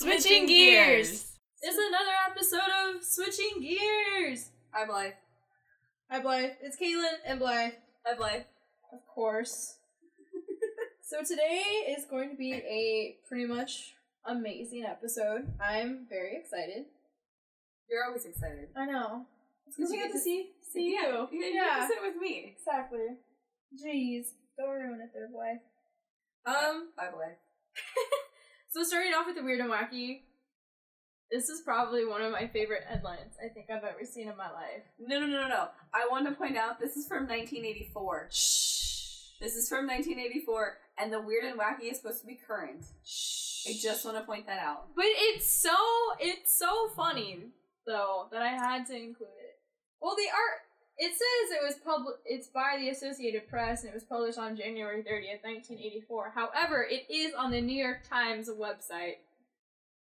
Switching Gears. It's another episode of Switching Gears. I'm Blythe. Hi, Blythe. It's Caitlin and Blythe, I'm Blythe. of course. so today is going to be a pretty much amazing episode. I'm very excited. You're always excited. I know. It's Did because we you get get to to- see see yeah, you. You, you Yeah. can sit with me. Exactly. Jeez, don't ruin it there, Blythe. Um, Bye, Blythe. so starting off with the weird and wacky. This is probably one of my favorite headlines I think I've ever seen in my life. No, no, no, no, no. I want to point out this is from 1984. Shh. This is from 1984, and the weird and wacky is supposed to be current. Shh. I just want to point that out. But it's so it's so funny though that I had to include it. Well, the art it says it was public. It's by the Associated Press and it was published on January thirtieth, nineteen eighty four. However, it is on the New York Times website.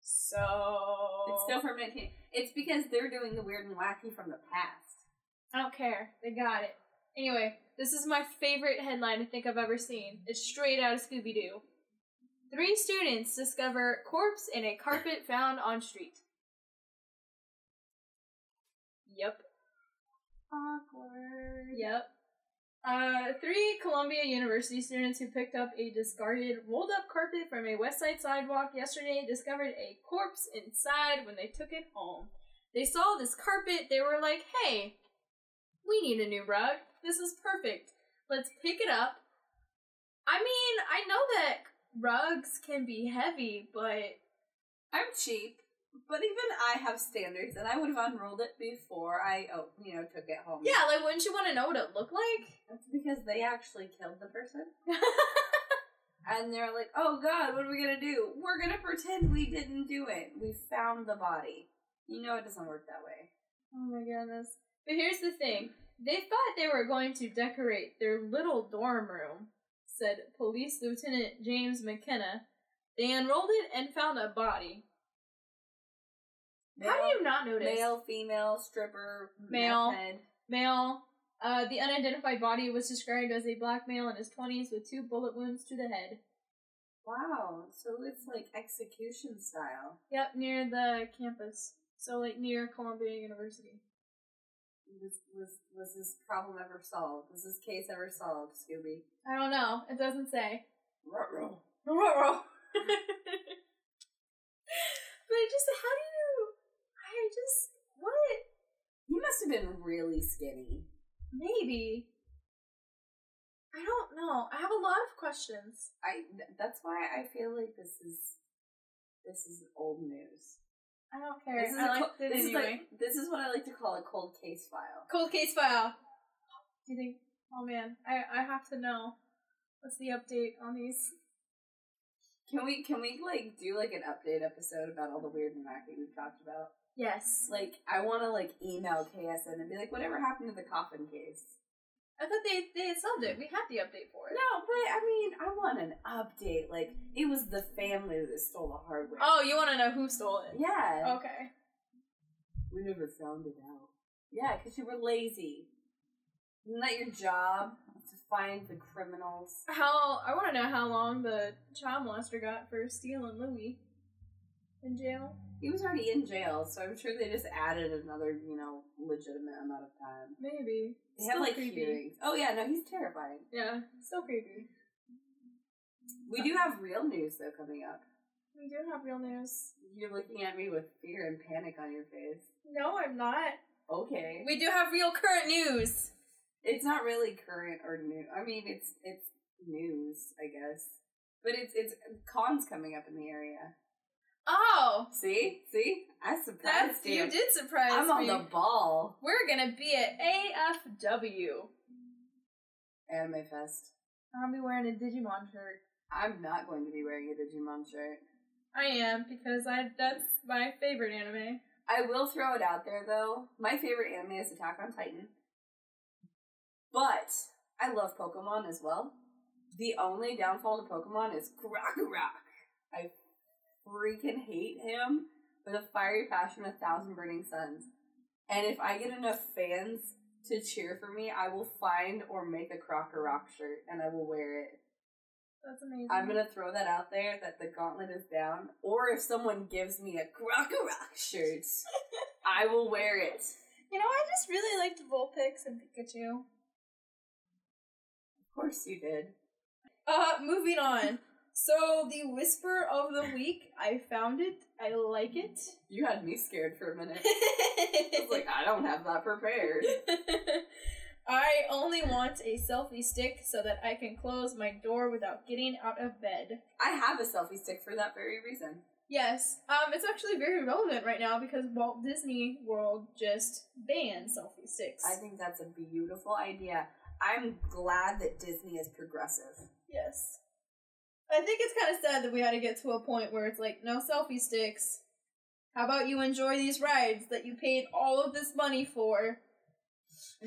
So It's still from 19. It's because they're doing the weird and wacky from the past. I don't care. They got it. Anyway, this is my favorite headline I think I've ever seen. It's straight out of Scooby Doo. Three students discover corpse in a carpet found on street. Yep. Awkward. Yep. Uh, three Columbia University students who picked up a discarded rolled up carpet from a West Side sidewalk yesterday discovered a corpse inside when they took it home. They saw this carpet, they were like, hey, we need a new rug. This is perfect. Let's pick it up. I mean, I know that rugs can be heavy, but I'm cheap, but even I have standards, and I would have unrolled it before I, oh, you know, took it home. yeah, like, wouldn't you want to know what it looked like? That's because they actually killed the person. And they're like, oh god, what are we gonna do? We're gonna pretend we didn't do it. We found the body. You know it doesn't work that way. Oh my goodness. But here's the thing. They thought they were going to decorate their little dorm room, said Police Lieutenant James McKenna. They unrolled it and found a body. How do you not notice? Male, female, stripper, Male. head. Male. Uh, the unidentified body was described as a black male in his 20s with two bullet wounds to the head. Wow, so it's like execution style. Yep, near the campus. So, like, near Columbia University. Was was was this problem ever solved? Was this case ever solved, Scooby? I don't know. It doesn't say. Ruh-roh. Ruh-roh. but just, how do you, What? He must have been really skinny. Maybe. I don't know. I have a lot of questions. I that's why I feel like this is this is old news. I don't care. This is, I a liked co- it this is like this is what I like to call a cold case file. Cold case file. Do you think? Oh man, I I have to know. What's the update on these? Can we can we like do like an update episode about all the weird and wacky we've talked about? Yes. Like I want to like email KSN and be like, whatever happened to the coffin case? I thought they they had solved it. We had the update for it. No, but I mean, I want an update. Like it was the family that stole the hardware. Oh, you want to know who stole it? yeah. Okay. We never found it out. Yeah, because you were lazy. Isn't that your job to find the criminals? How I want to know how long the child molester got for stealing Louis in jail. He was already in jail, so I'm sure they just added another, you know, legitimate amount of time. Maybe. They Still have like creepy. hearings. Oh yeah, no, he's terrifying. Yeah, still creepy. We do have real news though coming up. We do have real news. You're looking at me with fear and panic on your face. No, I'm not. Okay. We do have real current news. It's not really current or new. I mean, it's it's news, I guess. But it's it's cons coming up in the area. Oh, See, see, I surprised that's you. you did surprise me. I'm on the ball. We're gonna be at AFW. Anime Fest. I'll be wearing a Digimon shirt. I'm not going to be wearing a Digimon shirt. I am because I that's my favorite anime. I will throw it out there though. My favorite anime is Attack on Titan. But I love Pokemon as well. The only downfall to Pokemon is Krokorok. Freaking hate him with a fiery passion, a thousand burning suns. And if I get enough fans to cheer for me, I will find or make a Krokorok shirt and I will wear it. That's amazing. I'm gonna throw that out there that the gauntlet is down. Or if someone gives me a Krokorok shirt, I will wear it. You know, I just really liked Vulpix and Pikachu. Of course you did. Uh, moving on. So the whisper of the week, I found it. I like it. You had me scared for a minute. I was like, I don't have that prepared. I only want a selfie stick so that I can close my door without getting out of bed. I have a selfie stick for that very reason. Yes, um, it's actually very relevant right now because Walt Disney World just banned selfie sticks. I think that's a beautiful idea. I'm glad that Disney is progressive. yes. I think it's kind of sad that we had to get to a point where it's like, no selfie sticks. How about you enjoy these rides that you paid all of this money for?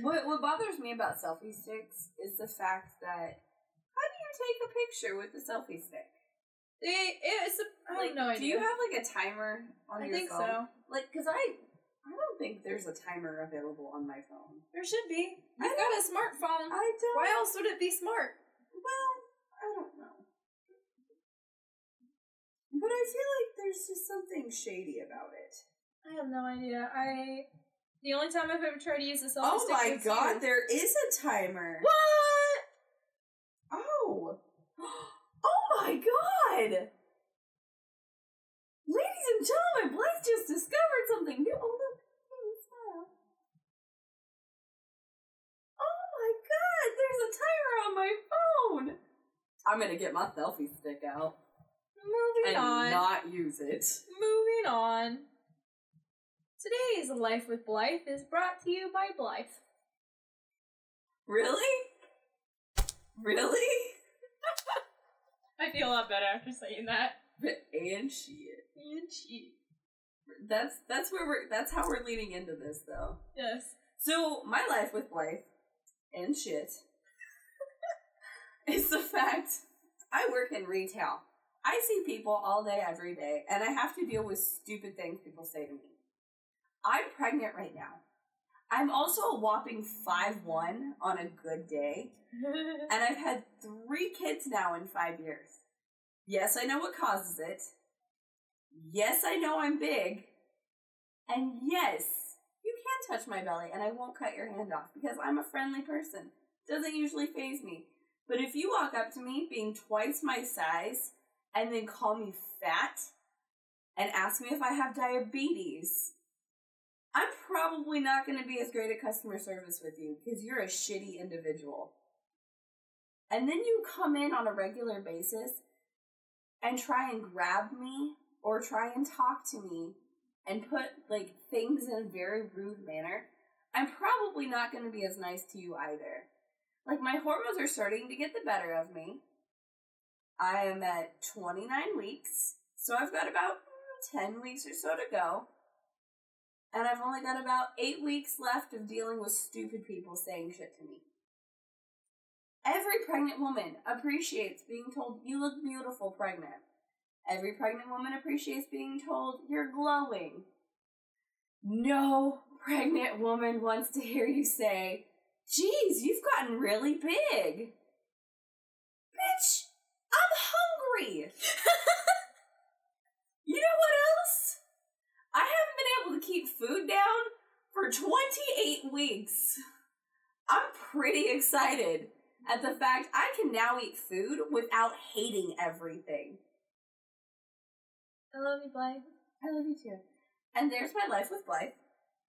What what bothers me about selfie sticks is the fact that how do you take a picture with a selfie stick? They, it's a, I Like, no idea. do you have like a timer on I your phone? I think so. Like, cause I I don't think there's a timer available on my phone. There should be. I You've got a smartphone. I don't. Why else would it be smart? Well, I don't. But I feel like there's just something shady about it. I have no idea. I the only time I've ever tried to use a selfie Oh stick my was god, you. there is a timer. What? Oh. Oh my god! Ladies and gentlemen, Blythe just discovered something new. Oh look. Oh my god, there's a timer on my phone! I'm gonna get my selfie stick out Moving and on. not use it. Moving on. Today's Life with Blythe is brought to you by Blythe. Really? Really? I feel a lot better after saying that. And shit. And she. That's that's where we're that's how we're leading into this though. Yes. So my life with Blythe and shit is the fact I work in retail. I see people all day, every day, and I have to deal with stupid things people say to me. I'm pregnant right now. I'm also a whopping five one on a good day, and I've had three kids now in five years. Yes, I know what causes it. Yes, I know I'm big. And yes, you can touch my belly and I won't cut your hand off because I'm a friendly person. Doesn't usually phase me. But if you walk up to me being twice my size and then call me fat and ask me if I have diabetes, I'm probably not going to be as great at customer service with you because you're a shitty individual. And then you come in on a regular basis and try and grab me or try and talk to me and put like things in a very rude manner, I'm probably not going to be as nice to you either. Like my hormones are starting to get the better of me. I am at 29 weeks, so I've got about mm, 10 weeks or so to go. And I've only got about 8 weeks left of dealing with stupid people saying shit to me. Every pregnant woman appreciates being told, you look beautiful pregnant. Every pregnant woman appreciates being told, you're glowing. No pregnant woman wants to hear you say, geez, you've gotten really big. Bitch, I'm you know what else? I haven't been able to keep food down for 28 weeks. I'm pretty excited at the fact I can now eat food without hating everything. I love you, Blythe. I love you too. And there's my life with Blythe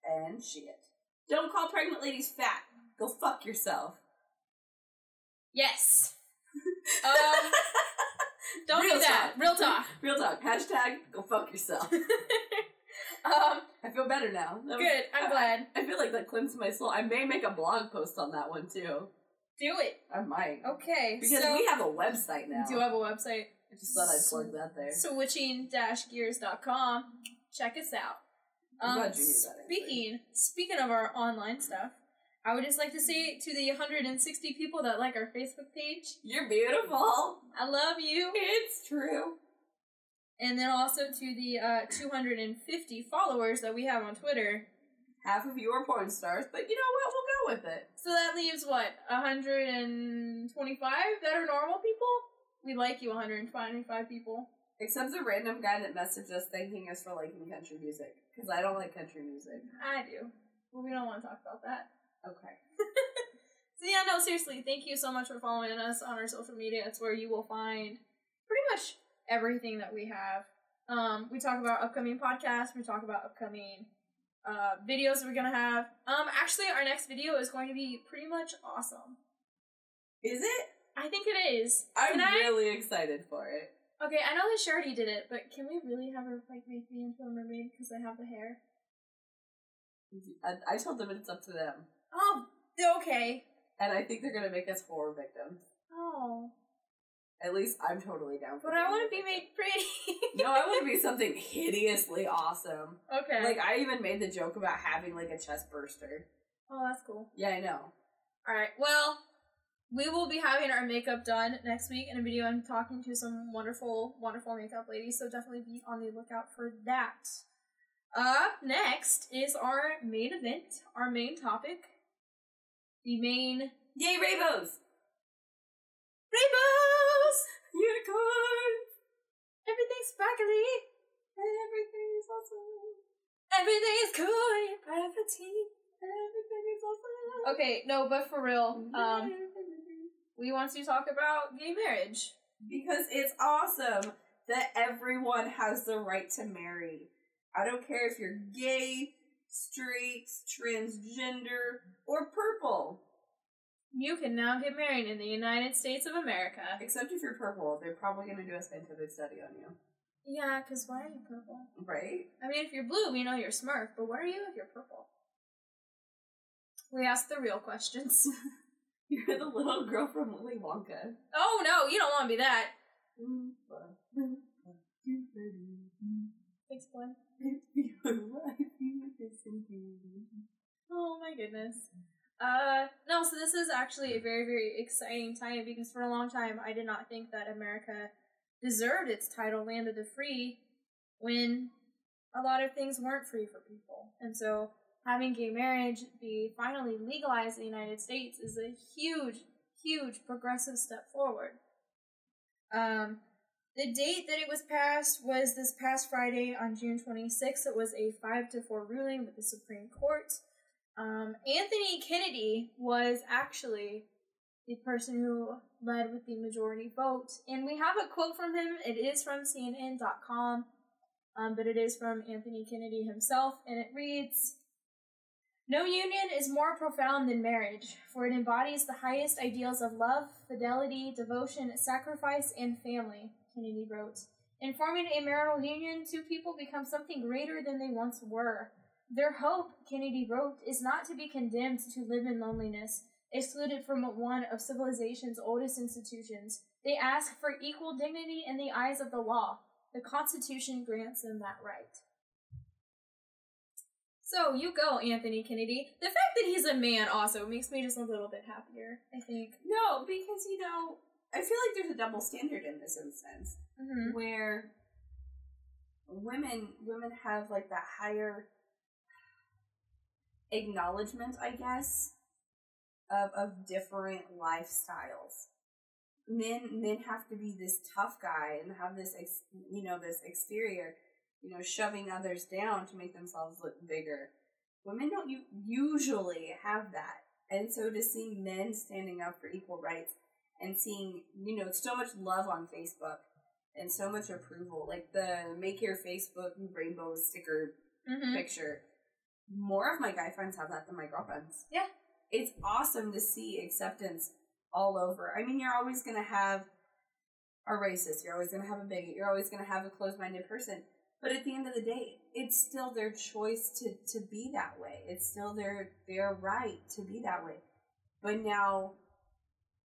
and shit. Don't call pregnant ladies fat. Go fuck yourself. Yes. Um, don't Real do that. talk. Real talk. Real talk. Hashtag go fuck yourself. um, I feel better now. Was- good. I'm glad. I feel like that cleansed my soul. I may make a blog post on that one too. Do it. I might. Okay. Because so we have a website now. do you have a website. I just thought I'd plug that there. switching-gears.com. Check us out. I'm Um, glad you knew that, speaking speaking of our online stuff, I would just like to say to the 160 people that like our Facebook page, You're beautiful. I love you. It's true. And then also to the uh, 250 followers that we have on Twitter. Half of you are porn stars, but you know what? We'll go with it. So that leaves what 125 that are normal people. We like you, 125 people. Except the random guy that messaged us thanking us for liking country music. Because I don't like country music. I do. But we don't want to talk about that. Okay. So yeah, no, seriously, thank you so much for following us on our social media. It's where you will find pretty much everything that we have. Um, we talk about upcoming podcasts. We talk about upcoming uh, videos we're gonna have. Um, actually, our next video is going to be pretty much awesome. Is it? I think it is. I'm Can I- really excited for it. Okay, I know that she already did it, but can we really have her like make me into a mermaid because I have the hair? I, I told them it's up to them. Oh, okay. And I think they're gonna make us horror victims. Oh, At least I'm totally down for but I want to be made pretty. No, I want to be something hideously awesome. Okay. Like I even made the joke about having like a chest burster. oh, that's cool. Yeah, I know. All right. Well, we will be having our makeup done next week in a video. I'm talking to some wonderful, wonderful makeup ladies, so definitely be on the lookout for that. Up next is our main event, our main topic, the main Yay, rainbows! rainbows. Unicorns! Everything's sparkly. Everything is awesome. Everything is cool and perfectly. Everything is awesome. Okay, no, but for real, um, we want to talk about gay marriage. because it's awesome that everyone has the right to marry. I don't care if you're gay, straight, transgender, or purple. You can now get married in the United States of America. Except if you're purple, they're probably going to do a scientific study on you. Yeah, because why are you purple? Right? I mean, if you're blue, we know you're Smurf, but what are you if you're purple? We ask the real questions. You're the little girl from Willy Wonka. oh no, you don't want to be that. Mm, Explain. Oh my goodness. Uh, no, so this is actually a very, very exciting time because for a long time I did not think that America deserved its title Land of the Free when a lot of things weren't free for people. And so having gay marriage be finally legalized in the United States is a huge, huge progressive step forward. Um, the date that it was passed was this past Friday on June 26th. It was a 5 to 4 ruling with the Supreme Court. Um, Anthony Kennedy was actually the person who led with the majority vote. And we have a quote from him. It is from CNN.com, um, but it is from Anthony Kennedy himself. And it reads No union is more profound than marriage, for it embodies the highest ideals of love, fidelity, devotion, sacrifice, and family, Kennedy wrote. In forming a marital union, two people become something greater than they once were. Their hope, Kennedy wrote, is not to be condemned to live in loneliness, excluded from one of civilization's oldest institutions. They ask for equal dignity in the eyes of the law. The Constitution grants them that right. So you go, Anthony Kennedy. The fact that he's a man also makes me just a little bit happier, I think. No, because, you know, I feel like there's a double standard in this instance. Mm-hmm. where women women have like that higher acknowledgement, I guess, of of different lifestyles. Men men have to be this tough guy and have this ex, you know this exterior, you know, shoving others down to make themselves look bigger. Women don't u- usually have that, and so to see men standing up for equal rights and seeing you know so much love on Facebook and so much approval. Like the make your Facebook rainbow sticker Mm-hmm. picture. More of my guy friends have that than my girlfriends. Yeah. It's awesome to see acceptance all over. I mean, you're always going to have a racist, you're always going to have a bigot, you're always going to have a closed minded person. But at the end of the day, it's still their choice to, to be that way. It's still their their right to be that way. But now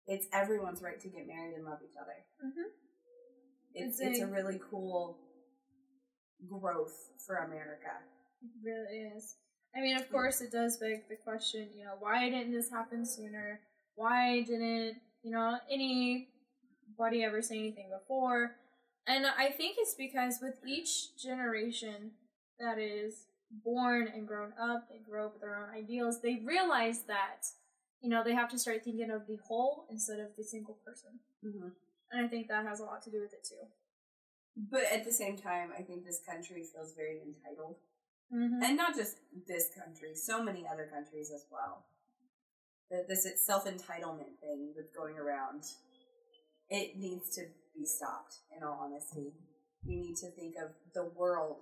it's everyone's right to get married and love each other Mm-hmm. it's It's it's a a- really cool growth for America. It really is. I mean, of course, it does beg the question, you know, why didn't this happen sooner? Why didn't, you know, anybody ever say anything before? And I think it's because with each generation that is born and grown up, they grow up with their own ideals, they realize that, you know, they have to start thinking of the whole instead of the single person. Mm-hmm. And I think that has a lot to do with it too. But at the same time, I think this country feels very entitled. Mm-hmm. And not just this country, so many other countries as well. The, this self entitlement thing that's going around, it needs to be stopped, in all honesty. You need to think of the world,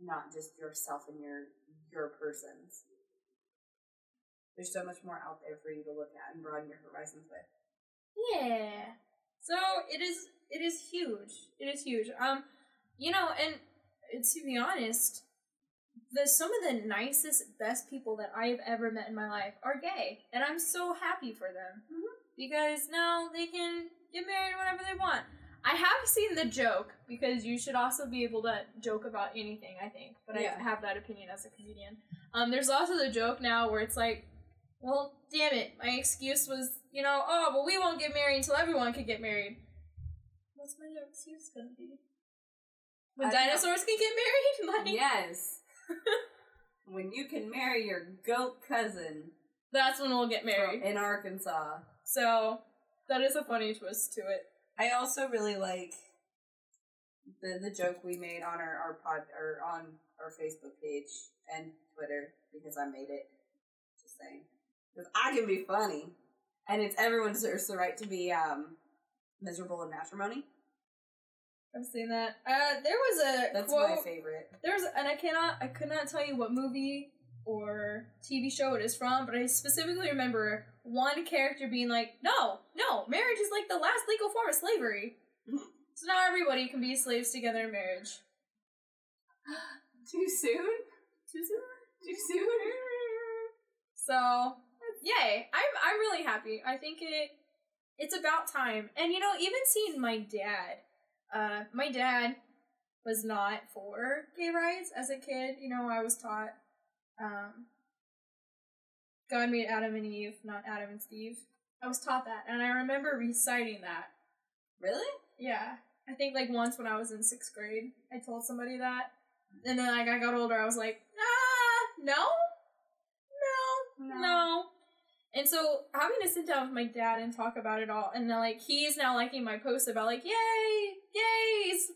not just yourself and your your persons. There's so much more out there for you to look at and broaden your horizons with. Yeah. So it is it is huge. It is huge. Um, you know, and to be honest, the some of the nicest, best people that I have ever met in my life are gay, and I'm so happy for them Mhm. because now they can get married whenever they want. I have seen the joke because you should also be able to joke about anything. I think, but Yeah. I have that opinion as a comedian. Um, there's also the joke now where it's like, well, damn it, my excuse was, you know, oh, well, we won't get married until everyone can get married. What's my excuse gonna be? When I dinosaurs can get married? Like, Yes. when you can marry your goat cousin that's when we'll get married. in Arkansas. So that is a funny twist to it. I also really like the the joke we made on our, our pod or on our Facebook page and Twitter because I made it. Just saying. Because I can be funny. And it's everyone deserves the right to be um miserable in matrimony. I've seen that. Uh, there was a That's quote. my favorite. There's and I cannot I could not tell you what movie or TV show it is from, but I specifically remember one character being like, "No, no, marriage is like the last legal form of slavery." so now everybody can be slaves together in marriage. Too soon? Too soon. Too soon? So, yay! I'm I'm really happy. I think it it's about time. And you know, even seeing my dad, uh, my dad was not for gay rights as a kid. You know, I was taught, um, God made Adam and Eve, not Adam and Steve. I was taught that, and I remember reciting that. Really? Yeah, I think like once when I was in sixth grade, I told somebody that, and then like I got older, I was like, ah, no, no, no. And so having to sit down with my dad and talk about it all, and then, like he's now liking my post about like, yay, gays!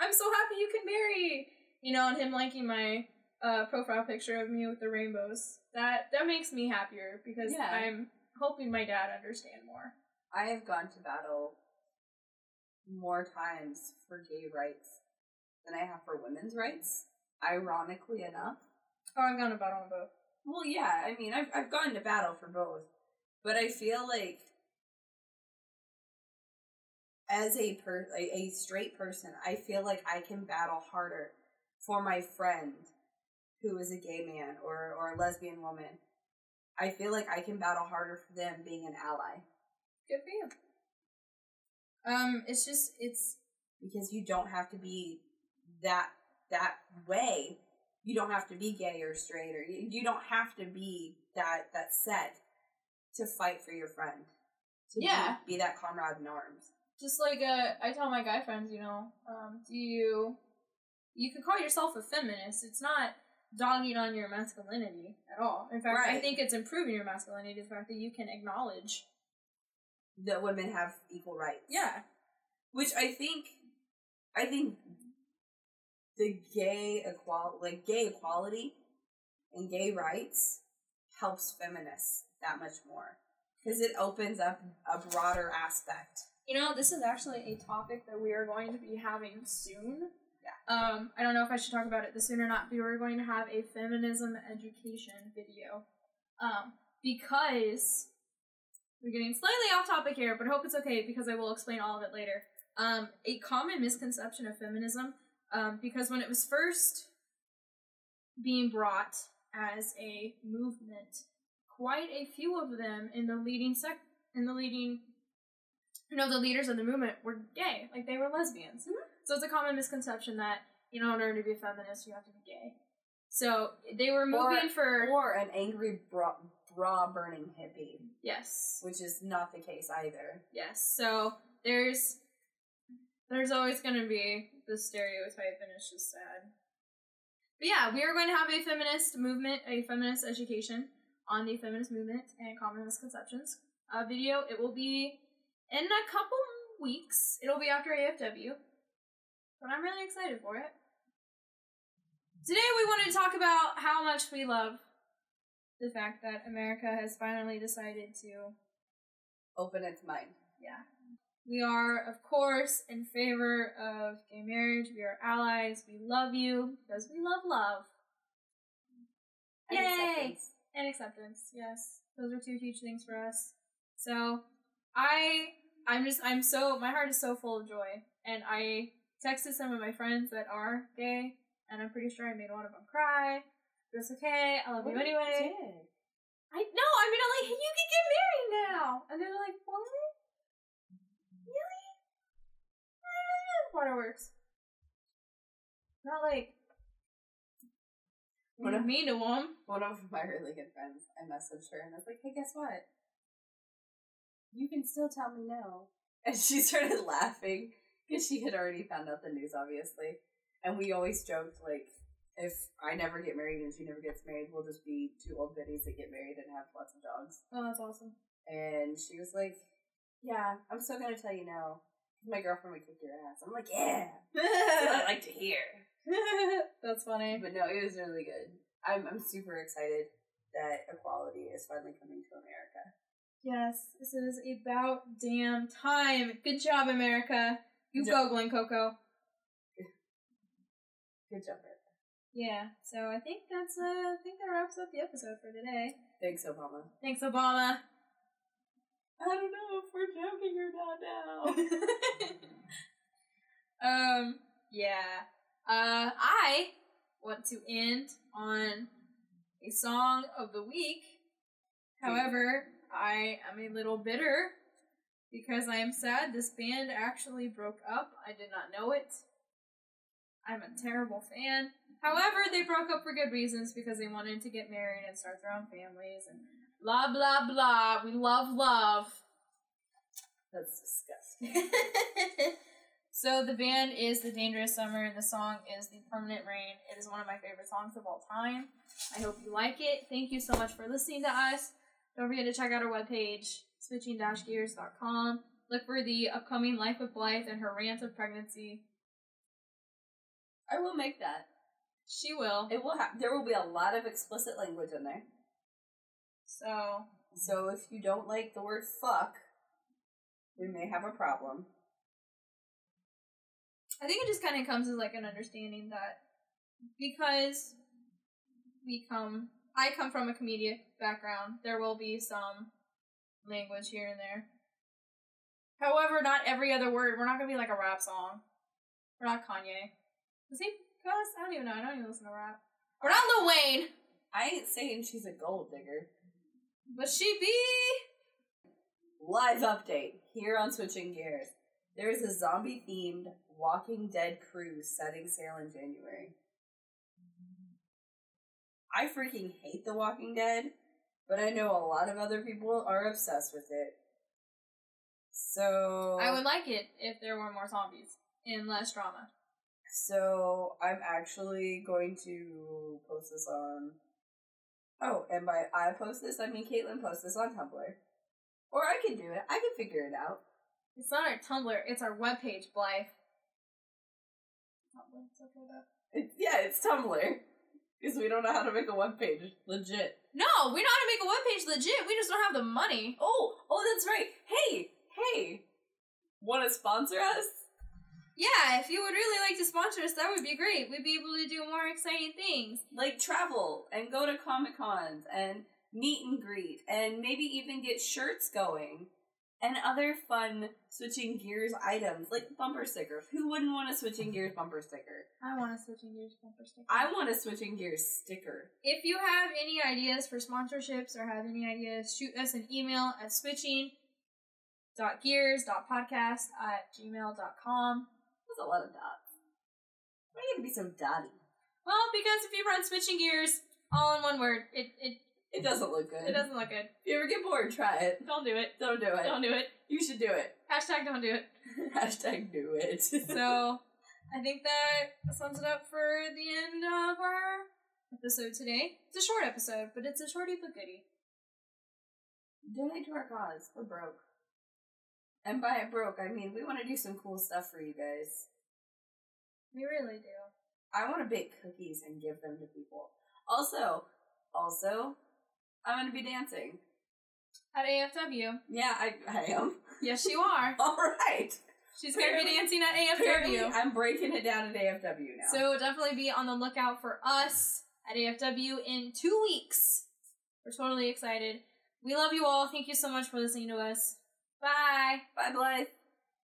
I'm so happy you can marry, you know, and him liking my uh, profile picture of me with the rainbows. That that makes me happier because Yeah. I'm hoping my dad understand more. I have gone to battle more times for gay rights than I have for women's rights. Ironically enough. Oh, I've gone about on both. Well, yeah, I mean, I've I've gone to battle for both, but I feel like as a per a, a straight person, I feel like I can battle harder for my friend who is a gay man or or a lesbian woman. I feel like I can battle harder for them being an ally Good for you. Um, it's just it's because you don't have to be that that way. You don't have to be gay or straight or you, you don't have to be that that set to fight for your friend. To be- Yeah. be, that comrade in arms. just like uh, I tell my guy friends, you know, um, do you you can call yourself a feminist. It's not dogging on your masculinity at all. In fact, I think it's improving your masculinity. The fact that you can acknowledge, That women have equal rights. yeah, Which I think I think the gay equal like gay equality and gay rights helps feminists that much more. Because it opens up a broader aspect. You know, this is actually a topic that we are going to be having soon. Yeah. Um, I don't know if I should talk about it this soon or not, but we're going to have a feminism education video. Um, because we're getting slightly off topic here, but I hope it's okay because I will explain all of it later. Um, a common misconception of feminism, um, because when it was first being brought as a movement, quite a few of them in the leading sec in the leading you know the leaders of the movement were gay like they were lesbians. So it's a common misconception that you know in order to be a feminist you have to be gay. So they were moving for or an angry bra, bra burning hippie, yes. Which is not the case either. yes. So there's there's always going to be the stereotype and it's just sad but yeah we are going to have a feminist movement a feminist education on the feminist movement and common misconceptions uh, video it will be in a couple weeks. It'll be after AFW, but I'm really excited for it. Today we wanted to talk about how much we love the fact that America has finally decided to Open its mind. yeah. We are, of course, in favor of gay marriage. We are allies. We love you because we love love. And Yay! acceptance. And acceptance, yes. Those are two huge things for us. So I I'm just I'm so my heart is so full of joy. And I texted some of my friends that are gay, and I'm pretty sure I made one of them cry. But it's okay, I love What you anyway. did? I no, I mean I'm like, you can get married now. And they're like, what? Waterworks. Not like What what if- mean to them. One of my really good friends, I messaged her and I was like, hey, guess what? You can still tell me no. And she started laughing because she had already found out the news, obviously. And we always joked, like, if I never get married and she never gets married, we'll just be two old biddies that get married and have lots of dogs. Oh, that's awesome. And she was like, yeah, I'm still going to tell you no. My girlfriend would kick your ass. I'm like, yeah. That's what I like to hear. that's funny. But no, it was really good. I'm I'm super excited that equality is finally coming to America. Yes, this is about damn time. Good job, America. You go, Glen Coco. Good job, Erica. Yeah, so I think that's uh, I think that wraps up the episode for today. Thanks, Obama. Thanks, Obama. I don't know if we're joking or not now. um, yeah. Uh, I want to end on a song of the week. However, I am a little bitter because I am sad this band actually broke up. I did not know it. I'm a terrible fan. However, they broke up for good reasons because they wanted to get married and start their own families and blah blah blah. We love love. That's disgusting. so the band is The Dangerous Summer and the song is The Permanent Rain. It is one of my favorite songs of all time. I hope you like it. Thank you so much for listening to us. Don't forget to check out our webpage, switching-gears.com. Look for the upcoming Life of Blythe and her rant of pregnancy. I will make that. She will. It will have. There will be a lot of explicit language in there. So, So mm-hmm. if you don't like the word fuck, we may have a problem. I think it just kind of comes as like an understanding that because we come, I come from a comedic background, there will be some language here and there. However, not every other word. We're not gonna be like a rap song. We're not Kanye. Does he cuss? I don't even know. I don't even listen to rap. We're not Lil Wayne, I ain't saying she's a gold digger. But she be. Live update here on Switching Gears. There is a zombie themed Walking Dead cruise setting sail in January. I freaking hate The Walking Dead, but I know a lot of other people are obsessed with it. So I would like it if there were more zombies and less drama. So I'm actually going to post this on. Oh, and by I post this, I mean Caitlin post this on Tumblr. Or I can do it. I can figure it out. It's not our Tumblr, it's our webpage, Blythe. Tumblr, it's okay though. It's, yeah, it's Tumblr. Because we don't know how to make a web page. Legit. No, we know how to make a webpage legit. We just don't have the money. Oh, oh, that's right. Hey, hey. Want to sponsor us? Yeah, if you would really like to sponsor us, that would be great. We'd be able to do more exciting things. Like travel and go to Comic Cons and meet and greet and maybe even get shirts going and other fun switching gears items like bumper stickers. Who wouldn't want a switching gears bumper sticker? I want a switching gears bumper sticker. I want a switching gears sticker. If you have any ideas for sponsorships or have any ideas, shoot us an email at switching.gears.podcast at gmail.com. A lot of dots. Why you gonna be so dotty? Well, because if you run switching gears all in one word, it it, It doesn't look good. it doesn't look good. If you ever get bored, try it. Don't do it. Don't do it. Don't do it. You should do it. Hashtag don't do it. Hashtag do it. So I think that sums it up for the end of our episode today. It's a short episode, but it's a shorty but goodie. Donate to our cause. We're broke. And by it broke, I mean we want to do some cool stuff for you guys. We really do. I want to bake cookies and give them to people. Also, also, I'm going to be dancing. At AFW. Yeah, I, I am. Yes, you are. All right. She's going to be dancing at AFW. I'm breaking it down at AFW now. So definitely be on the lookout for us at AFW in two weeks. We're totally excited. We love you all. Thank you so much for listening to us. Bye. bye, Blythe.